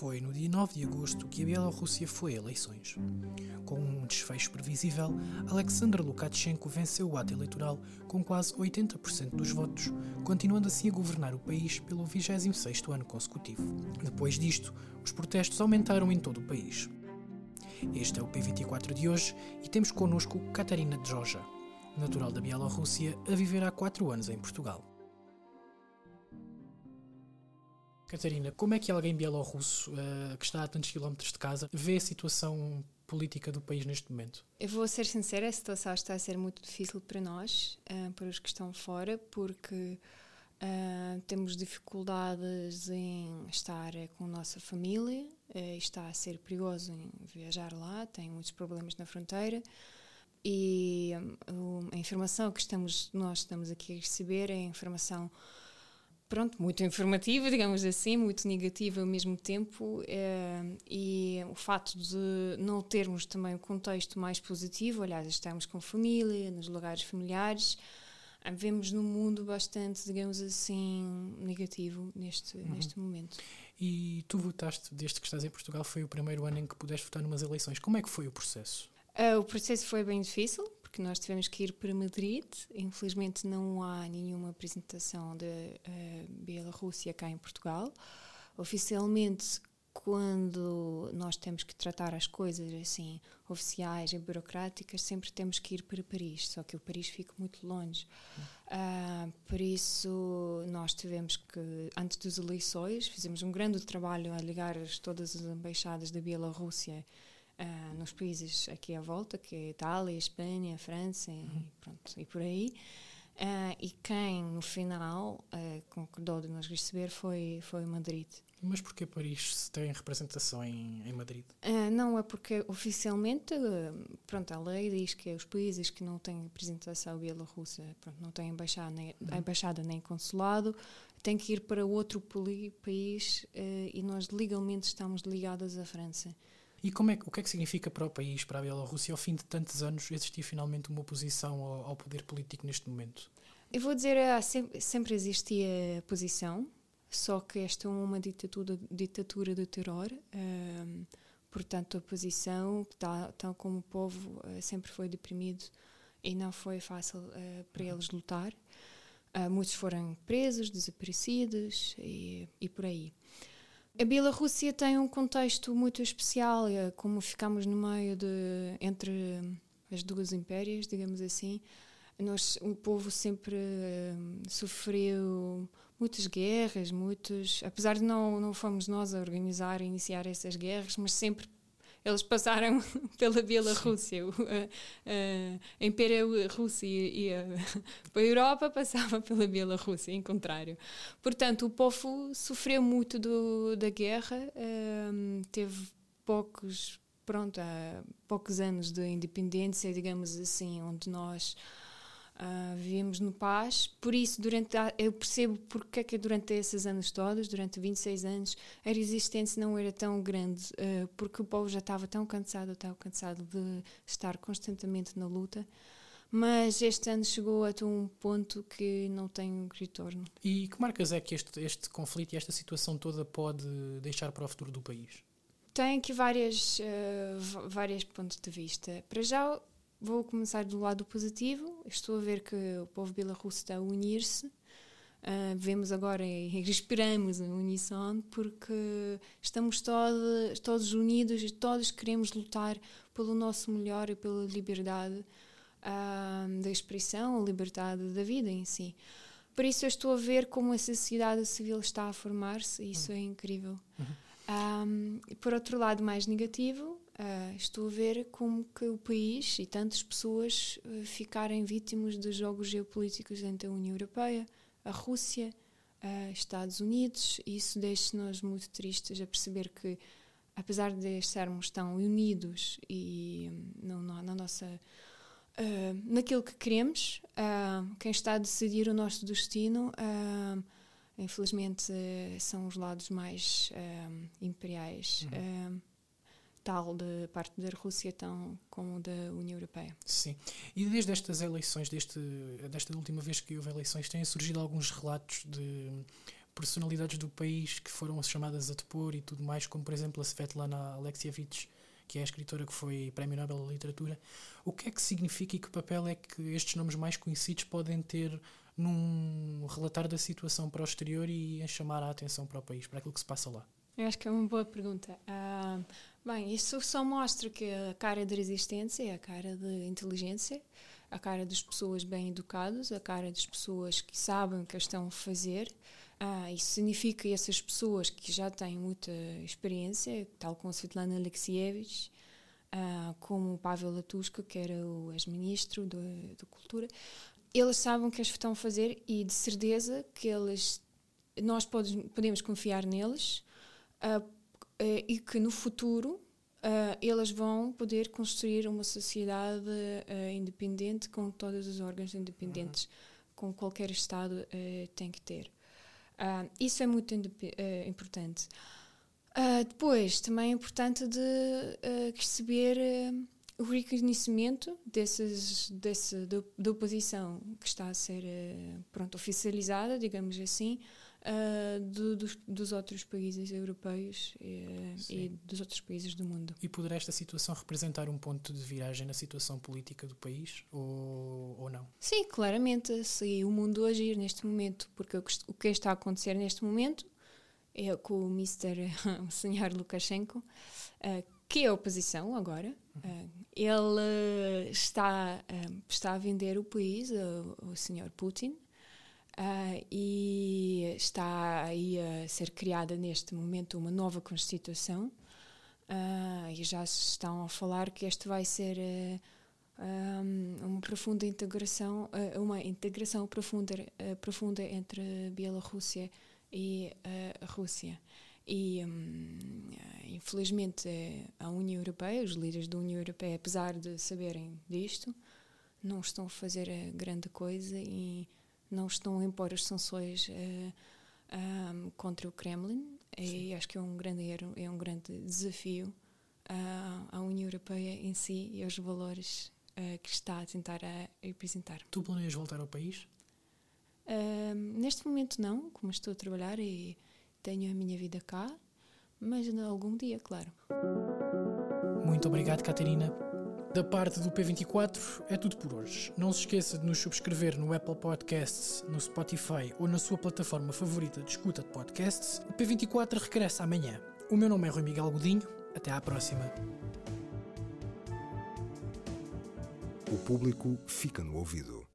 Foi no dia 9 de agosto que a Bielorrússia foi a eleições. Com um desfecho previsível, Alexander Lukashenko venceu o ato eleitoral com quase 80% dos votos, continuando assim a governar o país pelo 26º ano consecutivo. Depois disto, os protestos aumentaram em todo o país. Este é o P24 de hoje e temos connosco Katarina Droja, natural da Bielorrússia, a viver há 4 anos em Portugal. Catarina, como é que alguém bielorrusso uh, que está a tantos quilómetros de casa vê a situação política do país neste momento? Eu vou ser sincera, a situação está a ser muito difícil para nós, uh, para os que estão fora, porque uh, temos dificuldades em estar com a nossa família, está a ser perigoso em viajar lá, tem muitos problemas na fronteira e a informação que estamos, nós estamos aqui a receber é a informação pronto, muito informativa, digamos assim, muito negativa ao mesmo tempo, é, e o fato de não termos também o um contexto mais positivo, aliás, estamos com família, nos lugares familiares, eh, vemos no mundo bastante, digamos assim, negativo neste, uhum. neste momento. E tu votaste, desde que estás em Portugal, foi o primeiro ano em que pudeste votar numas eleições. Como é que foi o processo? Uh, o processo foi bem difícil, porque nós tivemos que ir para Madrid. Infelizmente, não há nenhuma apresentação da uh, Bielorrússia cá em Portugal. Oficialmente, quando nós temos que tratar as coisas assim oficiais e burocráticas, sempre temos que ir para Paris, só que o Paris fica muito longe. Uh, por isso, nós tivemos que, antes das eleições, fizemos um grande trabalho a ligar todas as embaixadas da Bielorrússia uh, nos países aqui à volta, que é Itália, Espanha, França uhum. e, pronto, e por aí. Uh, e quem, no final, uh, concordou de nos receber foi, foi Madrid. Mas porquê Paris se tem representação em, em Madrid? Uh, não, é porque oficialmente, pronto, a lei diz que os países que não têm representação bielorrussa, pronto, não têm embaixada nem, uhum. embaixada nem consulado, têm que ir para outro país e nós legalmente estamos ligadas à França. E como é, o que é que significa para o país, para a Bielorrússia, ao fim de tantos anos, existir finalmente uma oposição ao, ao poder político neste momento? Eu vou dizer, ah, sempre, sempre existia posição, só que esta é uma ditadura, ditadura de terror. Um, portanto, a posição, tal, tal como o povo uh, sempre foi deprimido e não foi fácil uh, para eles lutar. Uh, muitos foram presos, desaparecidos e, e por aí. A Bielorrússia tem um contexto muito especial, é como ficamos no meio de entre as duas impérias, digamos assim. Nós, o povo sempre uh, sofreu muitas guerras, muitos, apesar de não não fomos nós a organizar, a iniciar essas guerras, mas sempre eles passaram pela Bielorrússia. A, a Império Rússia ia para a Europa, passava pela Bielorrússia, em contrário. Portanto, o povo sofreu muito do, da guerra, um, teve poucos, pronto, poucos anos de independência, digamos assim, onde nós Uh, vivemos no paz, por isso durante a, eu percebo porque é que durante esses anos todos, durante 26 anos, a resistência não era tão grande, uh, porque o povo já estava tão cansado, tão cansado de estar constantemente na luta. Mas este ano chegou a um ponto que não tem retorno. E que marcas é que este, este conflito e esta situação toda pode deixar para o futuro do país? Tem aqui várias, uh, várias pontos de vista. Para já, Vou começar do lado positivo. Estou a ver que o povo bielorrusso está a unir-se. Uh, vemos agora e esperamos a unição porque estamos todos, todos unidos e todos queremos lutar pelo nosso melhor e pela liberdade uh, da expressão, a liberdade da vida em si. Por isso eu estou a ver como a sociedade civil está a formar-se e isso uhum. é incrível. Uhum. Um, por outro lado, mais negativo, uh, estou a ver como que o país e tantas pessoas uh, ficarem vítimas de jogos geopolíticos entre a União Europeia, a Rússia, uh, Estados Unidos, e isso deixa-nos muito tristes a perceber que, apesar de estarmos tão unidos e um, na, na nossa naquilo que queremos, quem está a decidir o nosso destino Infelizmente são os lados mais imperiais, uhum. Tal da parte da Rússia tão como da União Europeia. Sim. E desde estas eleições, deste, desta última vez que houve eleições, têm surgido alguns relatos de personalidades do país que foram chamadas a depor e tudo mais, como por exemplo a Svetlana Alexievich, que é a escritora que foi Prémio Nobel da Literatura. O que é que significa e que papel é que estes nomes mais conhecidos podem ter num relatar da situação para o exterior e em chamar a atenção para o país, para aquilo que se passa lá? Eu acho que é uma boa pergunta. Uh, bem, isso só mostra que a cara de resistência é a cara de inteligência, a cara das pessoas bem educadas, a cara das pessoas que sabem o que estão a fazer. Uh, isso significa que essas pessoas que já têm muita experiência, tal como Svetlana Alexievich, uh, como Pavel Latushka, que era o ex-ministro da Cultura, eles sabem o que estão a fazer e de certeza que eles, nós podemos confiar neles uh, e que no futuro uh, eles vão poder construir uma sociedade uh, independente com todos os órgãos independentes, uhum. com qualquer Estado tem que ter. isso é muito importante. depois, também é importante de receber o reconhecimento desses, desse, da oposição que está a ser pronto, oficializada, digamos assim, uh, do, dos, dos, outros países europeus e, e, dos outros países do mundo. E poderá esta situação representar um ponto de viragem na situação política do país ou, ou não? Sim, claramente. Se o mundo agir neste momento, porque o que está a acontecer neste momento é com o Mr. o Sr. Lukashenko, uh, que é a oposição agora. Uh, ele está, está a vender o país ao, ao Sr. Putin Uh, e está aí a ser criada neste momento uma nova Constituição uh, e já se estão a falar que este vai ser uh, ah, um, uma profunda integração, uma integração profunda, profunda entre a Bielorrússia e a Rússia. E um, infelizmente a União Europeia, os líderes da União Europeia, apesar de saberem disto, não estão a fazer grande coisa e não estão a impor as sanções uh, eh, um, contra o Kremlin e acho que é um grande erro, é um grande desafio uh, à União Europeia em si e aos valores uh, que está a tentar a representar. Tu planeias voltar ao país? neste momento não, como estou a trabalhar e tenho a minha vida cá, mas algum dia, claro. Muito obrigado, Catarina, da parte do P24 é tudo por hoje. Não se esqueça de nos subscrever no Apple Podcasts, no Spotify ou na sua plataforma favorita de escuta de podcasts. O P24 regressa amanhã. O meu nome é Rui Miguel Godinho. Até à próxima. O público fica no ouvido.